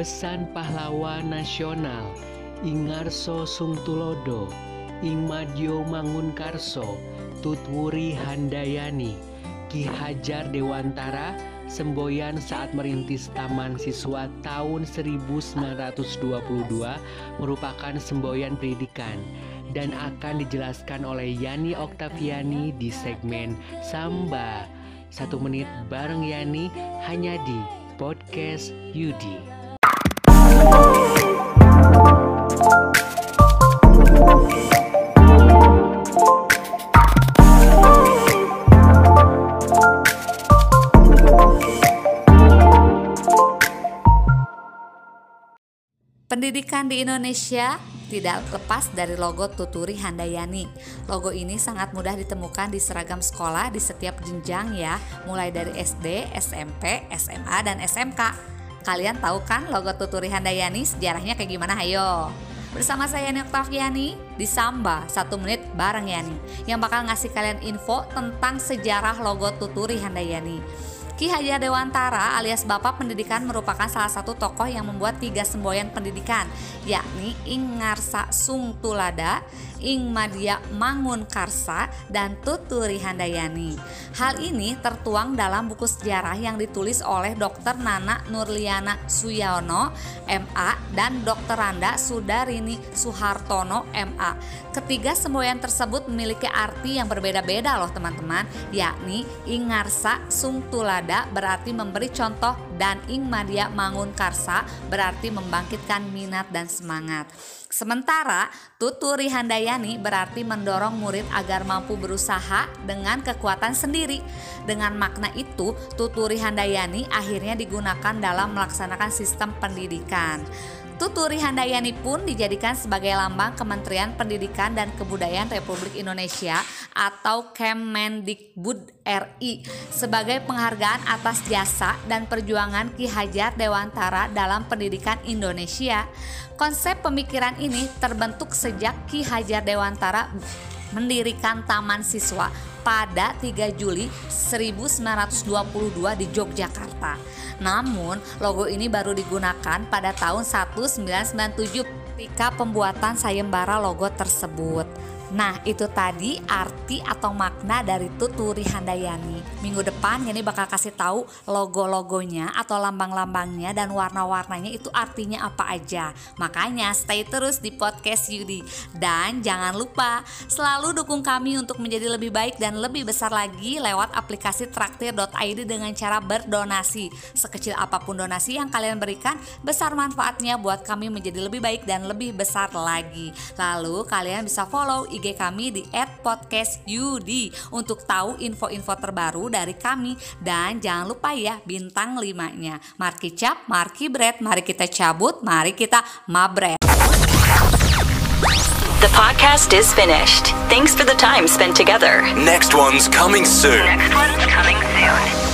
pesan pahlawan nasional Ingarso Sungtulodo Ingmadyo Mangunkarso Tutwuri Handayani Ki Hajar Dewantara semboyan saat merintis Taman Siswa tahun 1922 merupakan semboyan pendidikan dan akan dijelaskan oleh Yani Oktaviani di segmen Samba. Satu menit bareng Yani hanya di Podcast Yudi. Pendidikan di Indonesia tidak lepas dari logo Tuturi Handayani. Logo ini sangat mudah ditemukan di seragam sekolah di setiap jenjang ya, mulai dari SD, SMP, SMA, dan SMK. Kalian tahu kan logo Tuturi Handayani sejarahnya kayak gimana? Hayo! Bersama saya Yani Oktaviani di Samba, satu menit bareng Yani yang bakal ngasih kalian info tentang sejarah logo Tuturi Handayani. Ki Hajar Dewantara alias Bapak Pendidikan merupakan salah satu tokoh yang membuat tiga semboyan pendidikan, yakni Ingarsa Sung Tulada, Ing Madia Mangun Karsa, dan Tuturi Handayani. Hal ini tertuang dalam buku sejarah yang ditulis oleh Dr. Nana Nurliana Suyono, MA, dan Dr. Randa Sudarini Suhartono, MA. Ketiga semboyan tersebut memiliki arti yang berbeda-beda loh teman-teman, yakni Ingarsa Sung Tulada berarti memberi contoh dan Ing Madia Mangun Karsa berarti membangkitkan minat dan semangat. Sementara Tuturi Handayani berarti mendorong murid agar mampu berusaha dengan kekuatan sendiri. Dengan makna itu, Tuturi Handayani akhirnya digunakan dalam melaksanakan sistem pendidikan. Tuturi Handayani pun dijadikan sebagai lambang Kementerian Pendidikan dan Kebudayaan Republik Indonesia atau Kemendikbud RI sebagai penghargaan atas jasa dan perjuangan Ki Hajar Dewantara dalam pendidikan Indonesia. Konsep pemikiran ini terbentuk sejak Ki Hajar Dewantara mendirikan Taman Siswa pada 3 Juli 1922 di Yogyakarta. Namun, logo ini baru digunakan pada tahun 1997 ketika pembuatan sayembara logo tersebut. Nah, itu tadi arti atau makna dari Tuturi Handayani. Minggu depan ini bakal kasih tahu logo-logonya atau lambang-lambangnya dan warna-warnanya itu artinya apa aja. Makanya stay terus di podcast Yudi. Dan jangan lupa selalu dukung kami untuk menjadi lebih baik dan lebih besar lagi lewat aplikasi traktir.id dengan cara berdonasi. Sekecil apa pun donasi yang kalian berikan, besar manfaatnya buat kami menjadi lebih baik dan lebih besar lagi. Lalu kalian bisa follow IG kami di @podcastyudi untuk tahu info-info terbaru dari kami dan jangan lupa ya bintang 5-nya. Marki cap, marki bread, mari kita cabut, mari kita mabret. The podcast is finished. Thanks for the time spent together. Next one's coming soon. Next one's coming soon.